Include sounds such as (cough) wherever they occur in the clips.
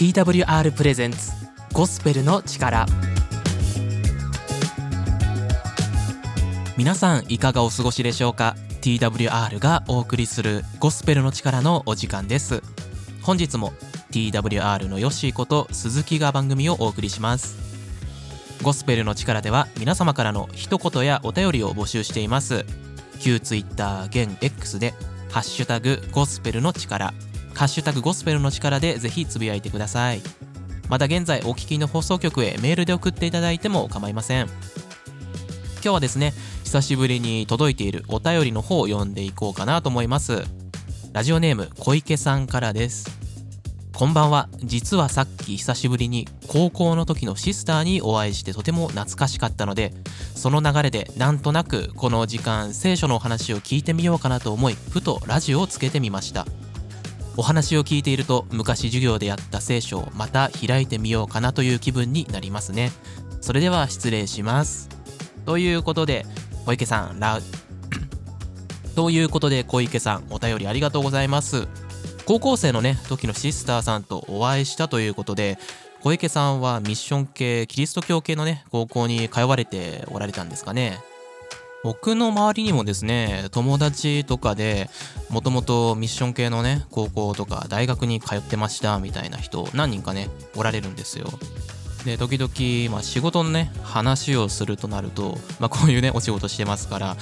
TWR プレゼンツゴスペルの力。皆さんいかがお過ごしでしょうか？TWR がお送りするゴスペルの力のお時間です。本日も TWR のヨッシーこと鈴木が番組をお送りします。ゴスペルの力では皆様からの一言やお便りを募集しています。旧 Twitter 現 X でハッシュタグゴスペルの力。ハッシュタグゴスペルの力でぜひつぶやいてください。また現在お聞きの放送局へメールで送っていただいても構いません。今日はですね久しぶりに届いているお便りの方を読んでいこうかなと思います。ラジオネーム小池さんからです。こんばんは。実はさっき久しぶりに高校の時のシスターにお会いしてとても懐かしかったのでその流れでなんとなくこの時間聖書のお話を聞いてみようかなと思いふとラジオをつけてみました。お話を聞いていると昔授業でやった聖書をまた開いてみようかなという気分になりますね。それでは失礼します。ということで小池さんラ (clears throat) ということで小池さんお便りありがとうございます。高校生のね時のシスターさんとお会いしたということで小池さんはミッション系キリスト教系のね高校に通われておられたんですかね。僕の周りにもですね友達とかでもともとミッション系のね高校とか大学に通ってましたみたいな人何人かねおられるんですよで時々、まあ、仕事のね話をするとなると、まあ、こういうねお仕事してますから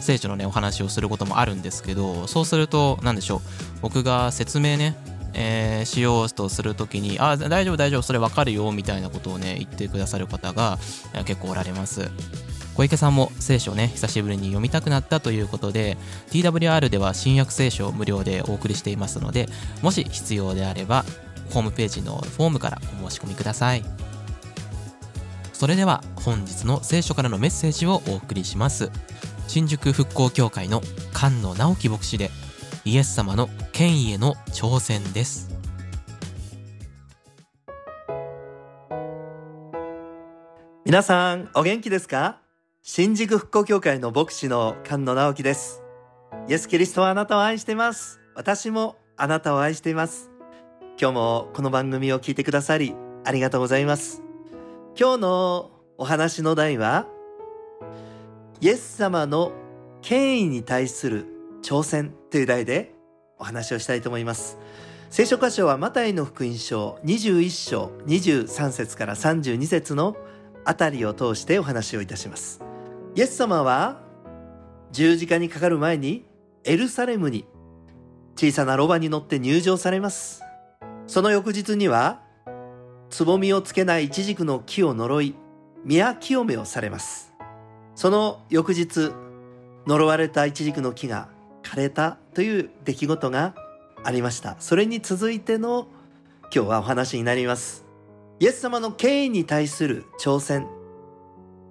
聖書のねお話をすることもあるんですけどそうすると何でしょう僕が説明ねえー、しようとするときに、あ、大丈夫大丈夫、それわかるよ、みたいなことをね、言ってくださる方が結構おられます。小池さんも聖書をね、久しぶりに読みたくなったということで、TWR では新約聖書を無料でお送りしていますので、もし必要であれば、ホームページのフォームからお申し込みください。それでは本日の聖書からのメッセージをお送りします。新宿復興協会の菅野直樹牧師でイエス様の権威への挑戦です皆さんお元気ですか？新宿復興協会の牧師の菅野直樹ですイエス・キリストはあなたを愛しています私もあなたを愛しています今日もこの番組を聞いてくださりありがとうございます今日のお話の題はイエス様の権威に対する挑戦という題でお話をしたいと思います。聖書箇所はマタイの福音書21章23節から32節のあたりを通してお話をいたします。イエス様は十字架にかかる前にエルサレムに小さなロバに乗って入場されます。その翌日にはつぼみをつけないイチジクの木を呪い、宮清めをされます。その翌日、呪われたイチジクの木が枯れたという出来事がありました。それに続いての今日はお話になります。イエス様の権威に対する挑戦。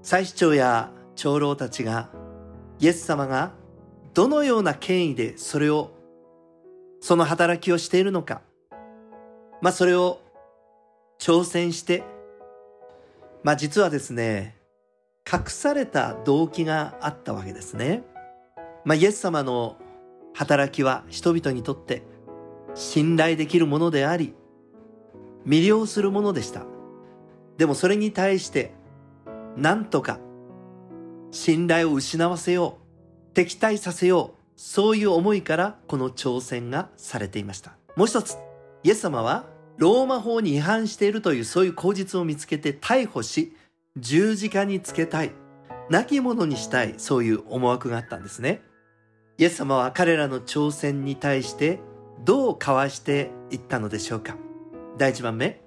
祭司長や長老たちがイエス様がどのような権威でそれを、その働きをしているのか。まあそれを挑戦して、まあ実はですね、隠された動機があったわけですね。まあ、イエス様の働きは人々にとって信頼できるものであり、魅了するものでした。でもそれに対して、なんとか信頼を失わせよう、敵対させよう、そういう思いからこの挑戦がされていました。もう一つ、イエス様はローマ法に違反しているというそういう口実を見つけて逮捕し、十字架につけたい、亡き者にしたい、そういう思惑があったんですね。イエス様は彼らの挑戦に対してどうかわしていったのでしょうか。第一番目。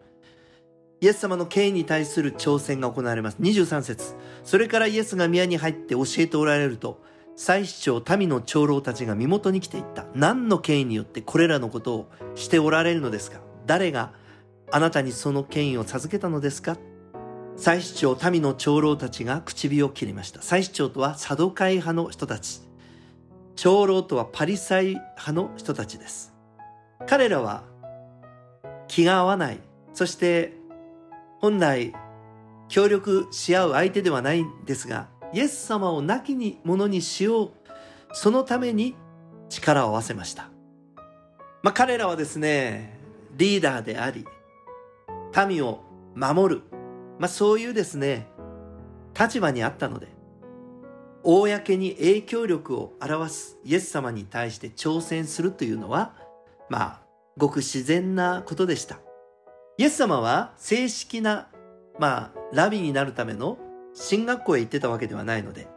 イエス様の権威に対する挑戦が行われます。23節それからイエスが宮に入って教えておられると、祭司長、民の長老たちが身元に来ていった。何の権威によってこれらのことをしておられるのですか？誰があなたにその権威を授けたのですか？祭司長、民の長老たちが唇を切りました。祭司長とはサドカイ派の人たち。長老とはパリサイ派の人たちです。彼らは気が合わない。そして本来協力し合う相手ではないんですが、イエス様を亡きにものにしよう。そのために力を合わせました。まあ彼らはですね、リーダーであり、民を守る、まあ、そういうですね立場にあったので公に影響力を表すイエス様に対して挑戦するというのはまあごく自然なことでしたイエス様は正式なまあラビになるための進学校へ行ってたわけではないので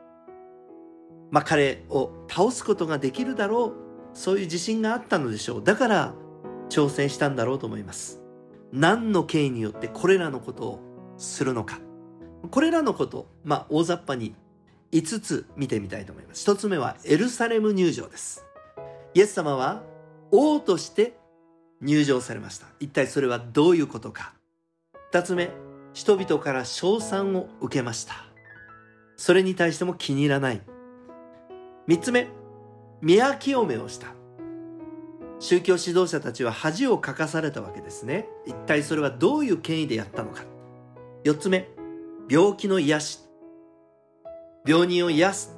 まあ彼を倒すことができるだろうそういう自信があったのでしょうだから挑戦したんだろうと思います何の経緯によってこれらのことをするのかこれらのこと、まあ、大雑把に5つ見てみたいと思います。1つ目はエルサレム入場です。イエス様は王として入場されました。一体それはどういうことか。2つ目、人々から称賛を受けました。それに対しても気に入らない。3つ目、宮清めをした。宗教指導者たちは恥をかかされたわけですね。一体それはどういう権威でやったのか。4つ目、病気の癒し。病人を癒す。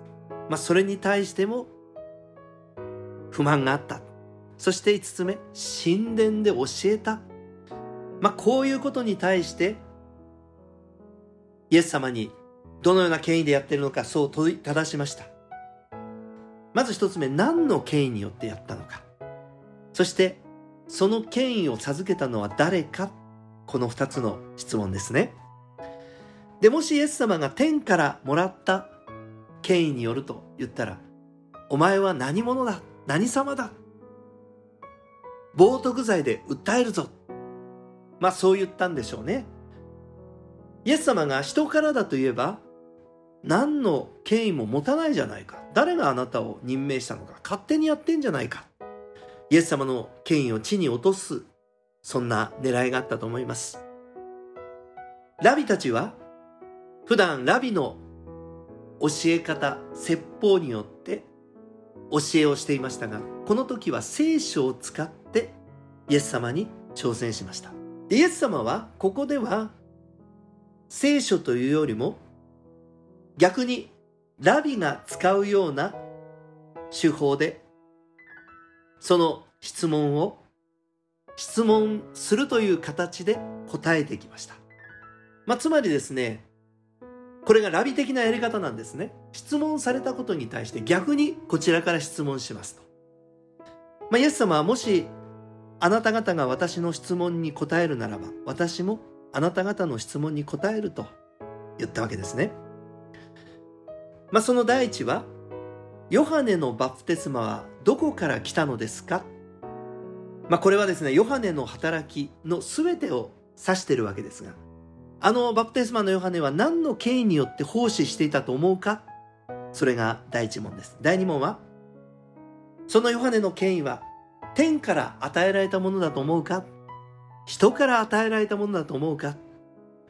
まあ、それに対しても不満があった。そして5つ目、神殿で教えた。まあ、こういうことに対して、イエス様にどのような権威でやってるのか、そう問いただしました。まず一つ目、何の権威によってやったのか。そしてその権威を授けたのは誰かこの2つの質問ですねでもしイエス様が天からもらった権威によると言ったらお前は何者だ？何様だ？冒涜罪で訴えるぞ。まあそう言ったんでしょうね。イエス様が人からだと言えば何の権威も持たないじゃないか。誰があなたを任命したのか。勝手にやってんじゃないか。イエス様の権威を地に落とす、そんな狙いがあったと思います。ラビたちは、普段ラビの教え方、説法によって教えをしていましたが、この時は聖書を使ってイエス様に挑戦しました。イエス様はここでは聖書というよりも逆にラビが使うような手法でその質問を質問するという形で答えてきました。まあ、つまりですね、これがラビ的なやり方なんですね。質問されたことに対して逆にこちらから質問しますと。まあ、イエス様はもしあなた方が私の質問に答えるならば、私もあなた方の質問に答えると言ったわけですね。まあ、その第一は、ヨハネのバプテスマはどこから来たのですか？まあ、これはですね、ヨハネの働きの全てを指してるわけですが、あのバプテスマのヨハネは何の権威によって奉仕していたと思うか？それが第一問です。第二問は、そのヨハネの権威は天から与えられたものだと思うか？人から与えられたものだと思うか？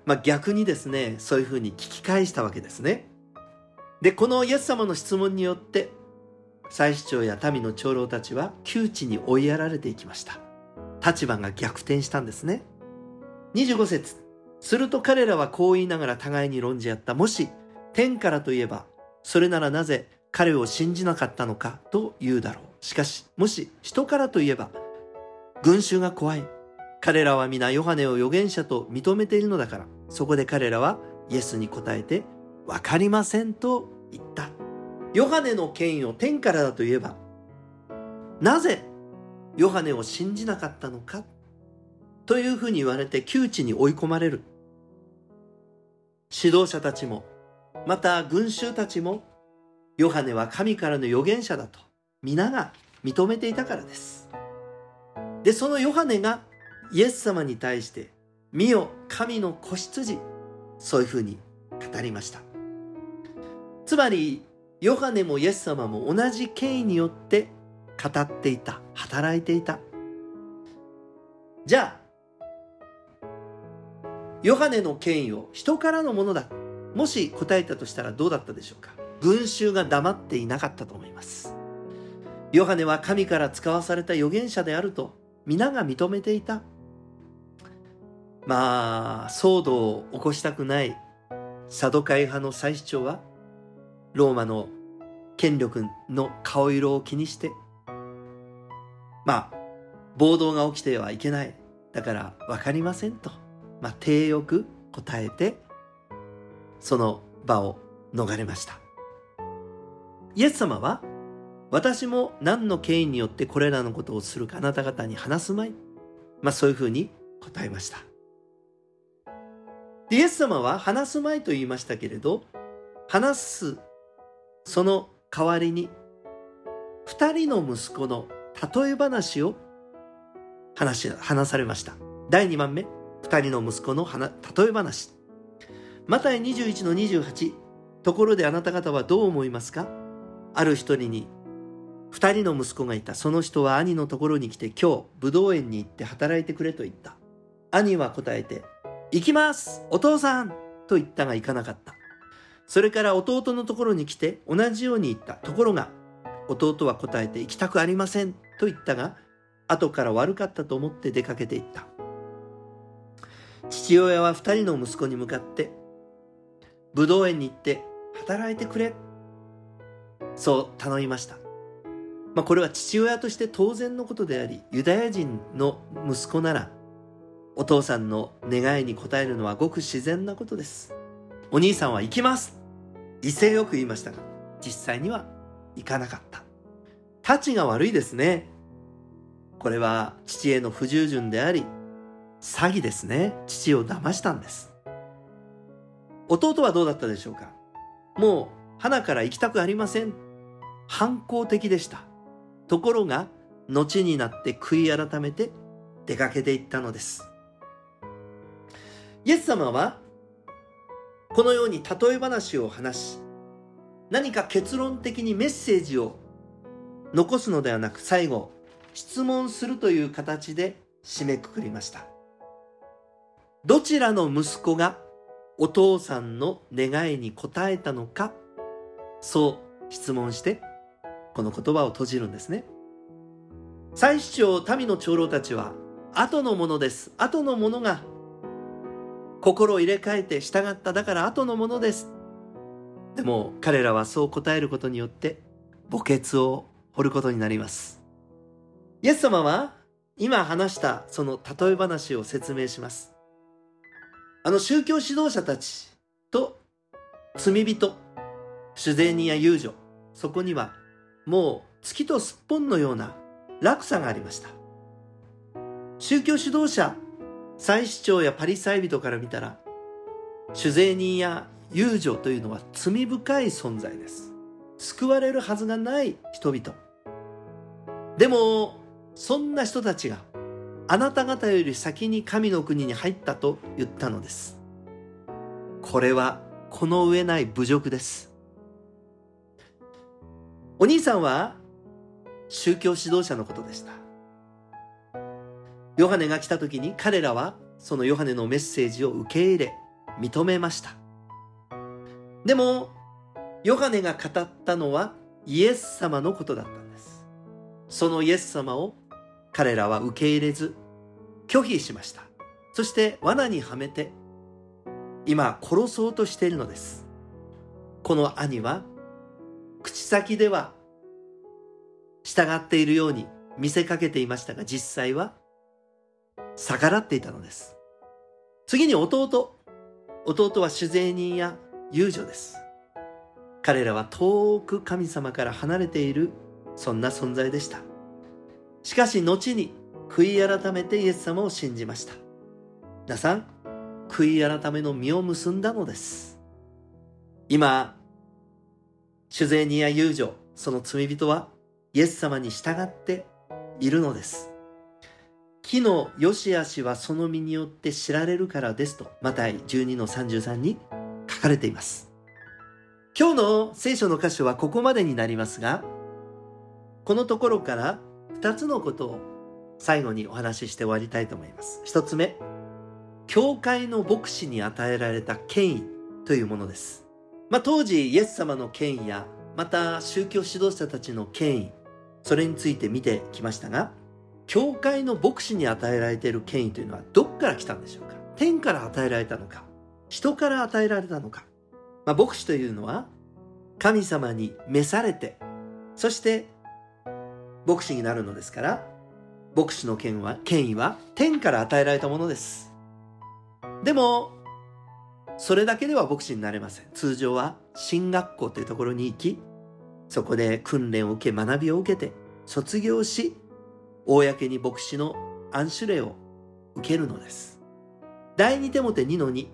まあ、逆にですね、そういうふうに聞き返したわけですね。で、このイエス様の質問によって、祭司長や民の長老たちは窮地に追いやられていきました。立場が逆転したんですね。25節すると彼らはこう言いながら互いに論じ合った。もし天からといえば、それならなぜ彼を信じなかったのかと言うだろう。しかし、もし人からといえば、群衆が怖い。彼らは皆ヨハネを預言者と認めているのだから、そこで彼らはイエスに答えて、わかりませんと言った。ヨハネの権威を天からだと言えば、なぜヨハネを信じなかったのかというふうに言われて窮地に追い込まれる。指導者たちも、また群衆たちも、ヨハネは神からの預言者だと皆が認めていたからです。で、そのヨハネがイエス様に対して、見よ神の子羊、そういうふうに語りました。つまりヨハネもイエス様も同じ権威によって語っていた働いていたじゃあヨハネの権威を人からのものだ。もし答えたとしたらどうだったでしょうか。群衆が黙っていなかったと思います。ヨハネは神から使わされた預言者であると皆が認めていた。まあ騒動を起こしたくない。サドカイ派の祭司長はローマの権力の顔色を気にして。まあ暴動が起きてはいけない。だから分かりませんと、まあ、手よく答えてその場を逃れました。イエス様は私も何の権威によってこれらのことをするかあなた方に話すまい？まあそういうふうに答えました。イエス様は話すまいと言いましたけれど話すその代わりに二人の息子の例え話を話話されました。第2番目。二人の息子の例え話。マタイ21の28ところであなた方はどう思いますか？ある一人に二人の息子がいた。その人は兄のところに来て今日武道園に行って働いてくれと言った。兄は答えて行きますお父さん。と言ったが行かなかった。それから弟のところに来て同じように言った。ところが弟は答えて行きたくありません。と言ったが後から悪かったと思って出かけていった。父親は二人の息子に向かって武道園に行って働いてくれ。そう頼みました。まあ、これは父親として当然のことでありユダヤ人の息子ならお父さんの願いに応えるのはごく自然なことです。お兄さんは行きます。威勢よく言いましたが実際には行かなかった。太ちが悪いですね。これは父への不従順であり詐欺ですね。父を騙したんです。弟はどうだったでしょうか？もう花から行きたくありません。反抗的でした。ところが後になって悔い改めて出かけていったのです。イエス様はこのように例え話を話し何か結論的にメッセージを残すのではなく最後質問するという形で締めくくりました。どちらの息子がお父さんの願いに応えたのかそう質問してこの言葉を閉じるんですね。祭司長民の長老たちは後のものです。後のものが心を入れ替えて従っただから後のものです。でも彼らはそう答えることによって墓穴を掘ることになります。イエス様は今話したその例え話を説明します。あの宗教指導者たちと罪人主税人や遊女そこにはもう月とすっぽんのような落差がありました。宗教指導者祭司長やパリサイ人から見たら主税人や遊女というのは罪深い存在です。救われるはずがない人々。でもそんな人たちがあなた方より先に神の国に入ったと言ったのです。これはこの上ない侮辱です。お兄さんは宗教指導者のことでした。ヨハネが来た時に彼らはそのヨハネのメッセージを受け入れ認めました。でもヨハネが語ったのはイエス様のことだったんです。そのイエス様を彼らは受け入れず拒否しました。そして罠にはめて今殺そうとしているのです。この兄は口先では従っているように見せかけていましたが実際は逆らっていたのです。次に弟弟は主税人や遊女です。彼らは遠く神様から離れているそんな存在でした。しかし後に悔い改めてイエス様を信じました。皆さん悔い改めの実を結んだのです。今主税人や遊女その罪人はイエス様に従っているのです。木の良し悪しはその実によって知られるからですとマタイ12の33に書かれています。今日の聖書の箇所はここまでになりますがこのところから2つのことを最後にお話しして終わりたいと思います。1つ目教会の牧師に与えられた権威というものです。まあ、当時イエス様の権威やまた宗教指導者たちの権威それについて見てきましたが教会の牧師に与えられている権威というのはどっから来たんでしょうか？天から与えられたのか？人から与えられたのか、まあ、牧師というのは神様に召されてそして牧師になるのですから牧師の権は権威は天から与えられたものですでも、それだけでは牧師になれません。通常は進学校というところに行き、そこで訓練を受け学びを受けて卒業し、公に牧師の暗守令を受けるのです。第二手モて2の2、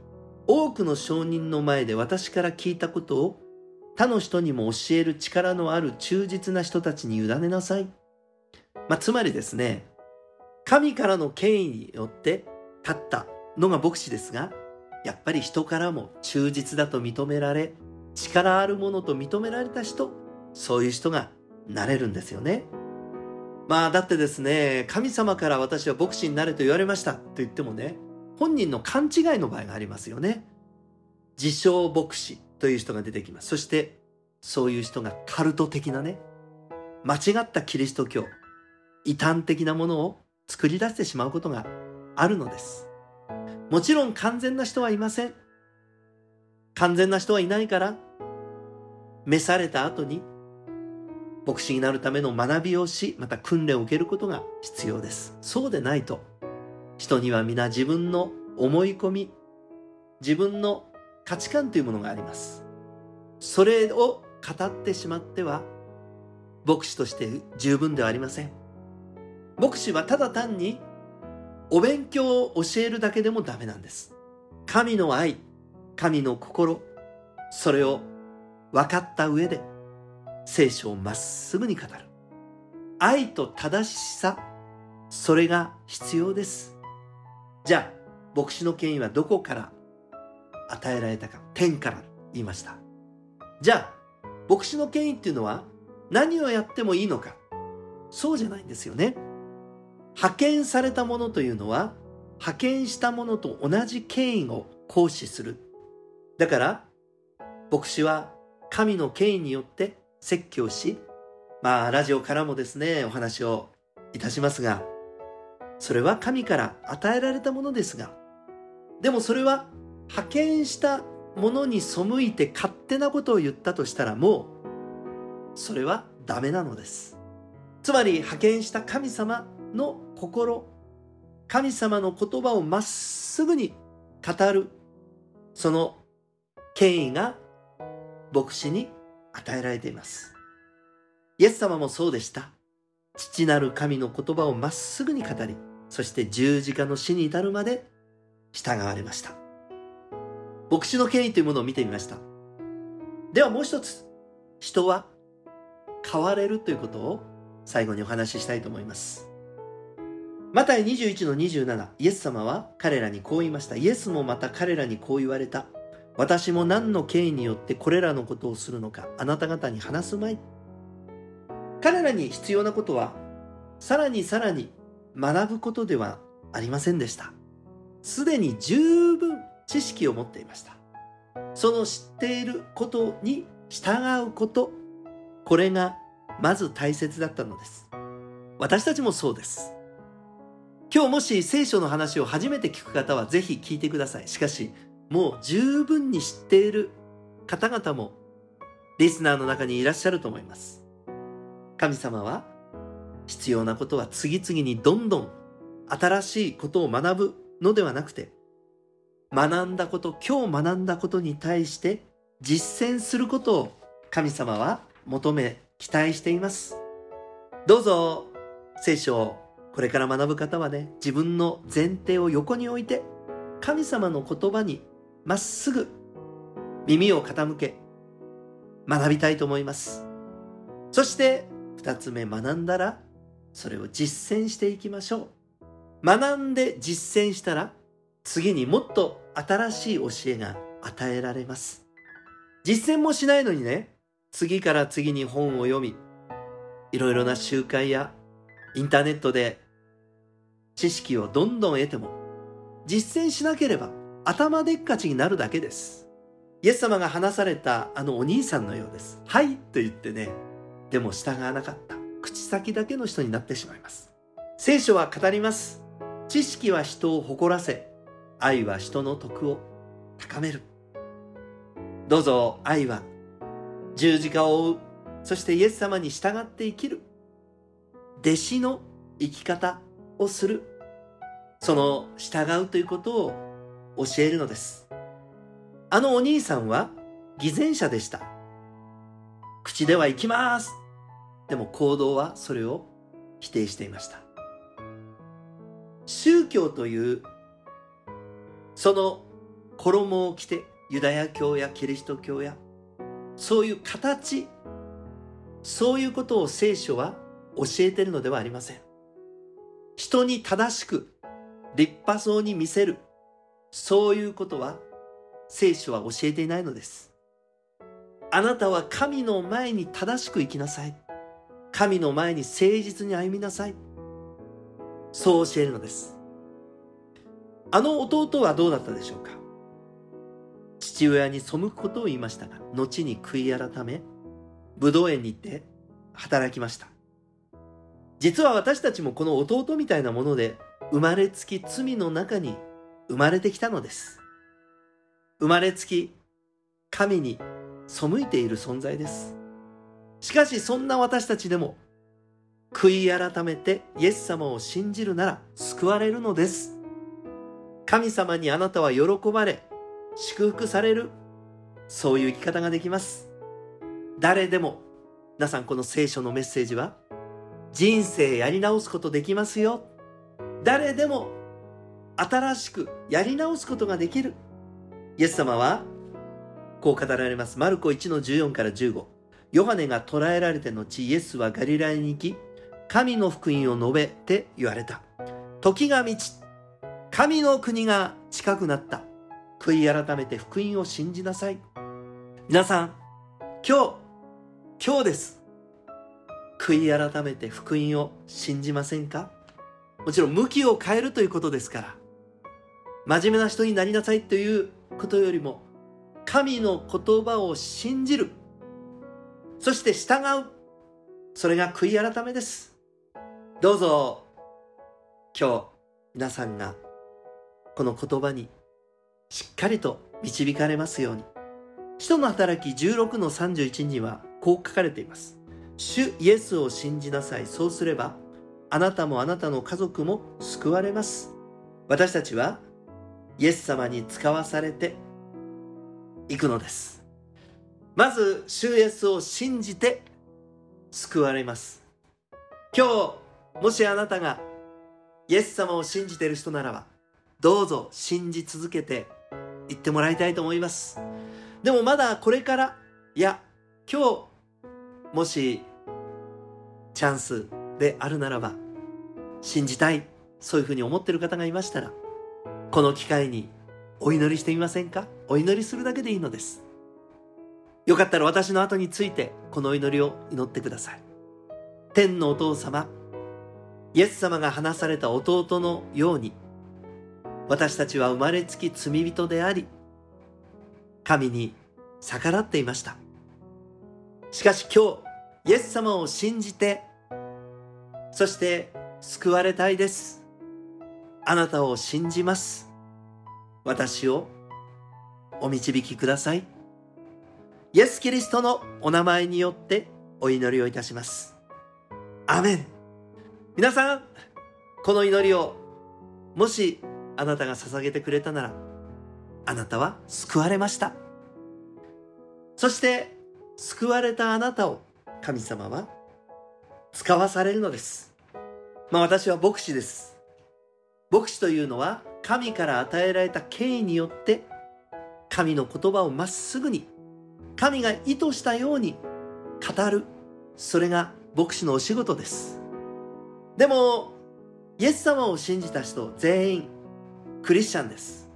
多くの証人の前で私から聞いたことを他の人にも教える力のある忠実な人たちに委ねなさい。まあ、つまりですね、神からの権威によって立ったのが牧師ですが、やっぱり人からも忠実だと認められ、力あるものと認められた人、そういう人がなれるんですよね。まあだってですね、神様から私は牧師になれと言われましたと言ってもね、本人の勘違いの場合がありますよね。自称牧師という人が出てきます。そしてそういう人がカルト的なね、間違ったキリスト教、異端的なものを作り出してしまうことがあるのです。もちろん完全な人はいません。完全な人はいないから、召された後に、牧師になるための学びをし、また訓練を受けることが必要です。そうでないと、人には皆自分の思い込み、自分の価値観というものがあります。それを語ってしまっては、牧師として十分ではありません。牧師はただ単にお勉強を教えるだけでもダメなんです。神の愛、神の心、それを分かった上で聖書をまっすぐに語る。愛と正しさ、それが必要です。じゃあ、牧師の権威はどこから与えられたか。天から言いました。じゃあ、牧師の権威っていうのは何をやってもいいのか。そうじゃないんですよね。派遣されたものというのは派遣したものと同じ権威を行使する。だから、牧師は神の権威によって説教し、まあ、ラジオからもですね、お話をいたしますが、それは神から与えられたものですが、でもそれは派遣したものに背いて勝手なことを言ったとしたらもう、それはダメなのです。つまり派遣した神様の心、神様の言葉をまっすぐに語る、その権威が牧師に与えられています。イエス様もそうでした。父なる神の言葉をまっすぐに語り、そして十字架の死に至るまで従われました。牧師の権威というものを見てみました。ではもう一つ、人は変われるということを最後にお話ししたいと思います。マタイ21の27、イエス様は彼らにこう言いました。イエスもまた彼らにこう言われた。私も何の権威によってこれらのことをするのか、あなた方に話すまい。彼らに必要なことは、さらにさらに学ぶことではありませんでした。すでに十分知識を持っていました。その知っていることに従うこと、これがまず大切だったのです。私たちもそうです。今日もし聖書の話を初めて聞く方はぜひ聞いてください。しかし、もう十分に知っている方々もリスナーの中にいらっしゃると思います。神様は必要なことは次々にどんどん新しいことを学ぶのではなくて、学んだこと、今日学んだことに対して実践することを神様は求め、期待しています。どうぞ聖書をこれから学ぶ方はね、自分の前提を横に置いて、神様の言葉にまっすぐ耳を傾け、学びたいと思います。そして、二つ目学んだら、それを実践していきましょう。学んで実践したら、次にもっと新しい教えが与えられます。実践もしないのにね、次から次に本を読み、いろいろな集会やインターネットで知識をどんどん得ても、実践しなければ頭でっかちになるだけです。イエス様が話されたあのお兄さんのようです。はいと言ってね、でも従わなかった。口先だけの人になってしまいます。聖書は語ります。知識は人を誇らせ、愛は人の徳を高める。どうぞ愛は十字架を追う、そしてイエス様に従って生きる。弟子の生き方をする。その従うということを教えるのです。あのお兄さんは偽善者でした。口では行きますでも行動はそれを否定していました。宗教というその衣を着てユダヤ教やキリスト教やそういう形そういうことを聖書は教えているのではありません人に正しく立派そうに見せる。そういうことは聖書は教えていないのです。あなたは神の前に正しく生きなさい。神の前に誠実に歩みなさい。そう教えるのです。あの弟はどうだったでしょうか。父親に背くことを言いましたが後に悔い改め武道園に行って働きました。実は私たちもこの弟みたいなもので生まれつき罪の中に生まれてきたのです。生まれつき神に背いている存在です。しかしそんな私たちでも悔い改めてイエス様を信じるなら救われるのです。神様にあなたは喜ばれ祝福されるそういう生き方ができます。誰でも皆さんこの聖書のメッセージは人生やり直すことできますよ。誰でも新しくやり直すことができる。イエス様はこう語られます。マルコ1の14から15ヨハネが捕らえられて後イエスはガリラヤに行き神の福音を述べて言われた。時が満ち神の国が近くなった。悔い改めて福音を信じなさい。皆さん今日今日です。悔い改めて福音を信じませんか？もちろん向きを変えるということですから真面目な人になりなさいということよりも神の言葉を信じる。そして従う。それが悔い改めです。どうぞ今日皆さんがこの言葉にしっかりと導かれますように。使徒の働き16の31にはこう書かれています。主イエスを信じなさい。そうすればあなたもあなたの家族も救われます。私たちはイエス様に使わされていくのです。まず主イエスを信じて救われます。今日もしあなたがイエス様を信じている人ならばどうぞ信じ続けて言ってもらいたいと思います。でもまだこれからいや今日もしチャンスであるならば信じたいそういうふうに思ってる方がいましたらこの機会にお祈りしてみませんか？お祈りするだけでいいのです。よかったら私の後についてこのお祈りを祈ってください。天のお父様イエス様が話された弟のように私たちは生まれつき罪人であり神に逆らっていました。しかし今日イエス様を信じてそして救われたいです。あなたを信じます。私をお導きください。イエス・キリストのお名前によってお祈りをいたします。アメン。皆さんこの祈りをもしあなたが捧げてくれたならあなたは救われました。そして救われたあなたを神様は使わされるのです。まあ私は牧師です。牧師というのは神から与えられた権威によって神の言葉をまっすぐに神が意図したように語る。それが牧師のお仕事です。でもイエス様を信じた人全員クリスチャンです。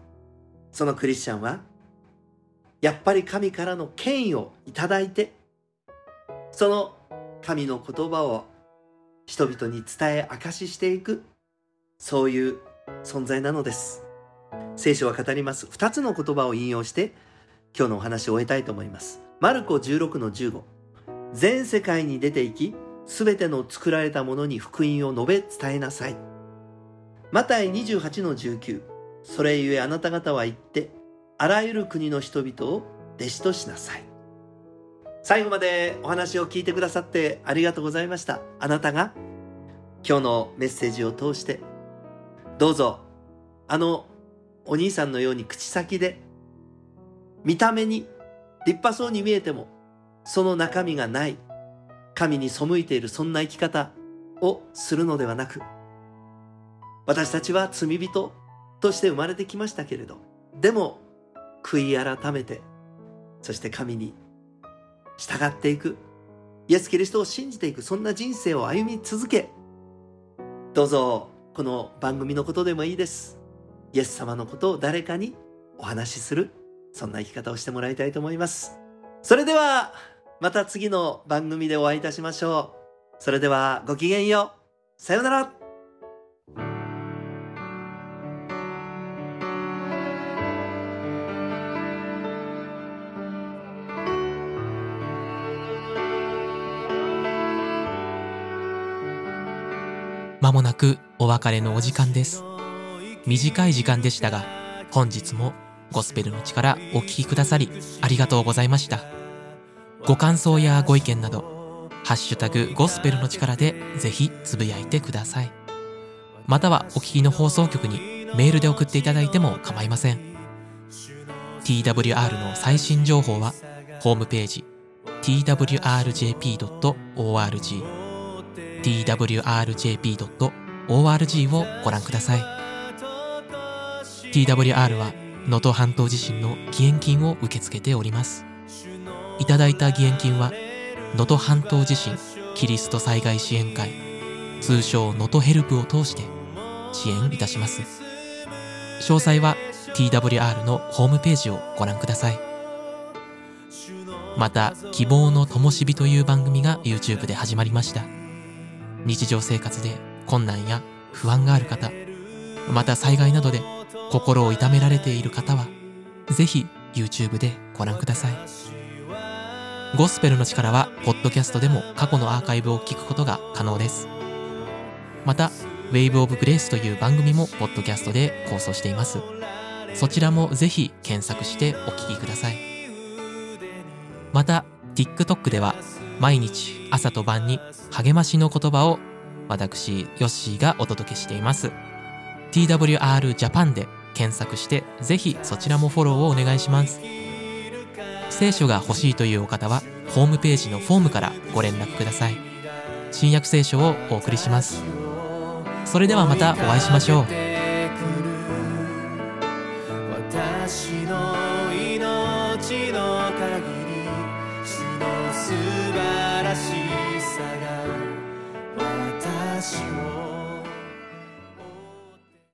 そのクリスチャンはやっぱり神からの権威をいただいてその神の言葉を人々に伝え明かししていくそういう存在なのです。聖書は語ります。2つの言葉を引用して今日のお話を終えたいと思います。マルコ16の15全世界に出て行き全ての作られたものに福音を述べ伝えなさい。マタイ28の19それゆえあなた方は言って、あらゆる国の人々を弟子としなさい。最後までお話を聞いてくださってありがとうございました。あなたが今日のメッセージを通して、どうぞ、あのお兄さんのように口先で、見た目に立派そうに見えても、その中身がない、神に背いているそんな生き方をするのではなく、私たちは罪人として生まれてきましたけれど、でも悔い改めて、そして神に従っていく、イエス・キリストを信じていく、そんな人生を歩み続け、どうぞこの番組のことでもいいです。イエス様のことを誰かにお話しする、そんな生き方をしてもらいたいと思います。それでは、また次の番組でお会いいたしましょう。それではごきげんよう。さようなら。もなくお別れのお時間です。短い時間でしたが本日もゴスペルの力お聞きくださりありがとうございました。ご感想やご意見などハッシュタグゴスペルの力でぜひつぶやいてください。またはお聞きの放送局にメールで送っていただいても構いません。TWR の最新情報はホームページ twrjp.org twrjp.org をご覧ください。TWR は能登半島地震の義援金を受け付けております。いただいた義援金は能登半島地震キリスト災害支援会通称能登ヘルプを通して支援いたします。詳細は TWR のホームページをご覧ください。また「希望の灯火」という番組が YouTube で始まりました。日常生活で困難や不安がある方また災害などで心を痛められている方はぜひ YouTube でご覧ください。ゴスペルの力はポッドキャストでも過去のアーカイブを聞くことが可能です。また Wave of Grace という番組もポッドキャストで放送しています。そちらもぜひ検索してお聞きください。また TikTok では毎日朝と晩に励ましの言葉を私ヨッシーがお届けしています。TWR Japan で検索してぜひそちらもフォローをお願いします。聖書が欲しいというお方はホームページのフォームからご連絡ください。新約聖書をお送りします。それではまたお会いしましょう。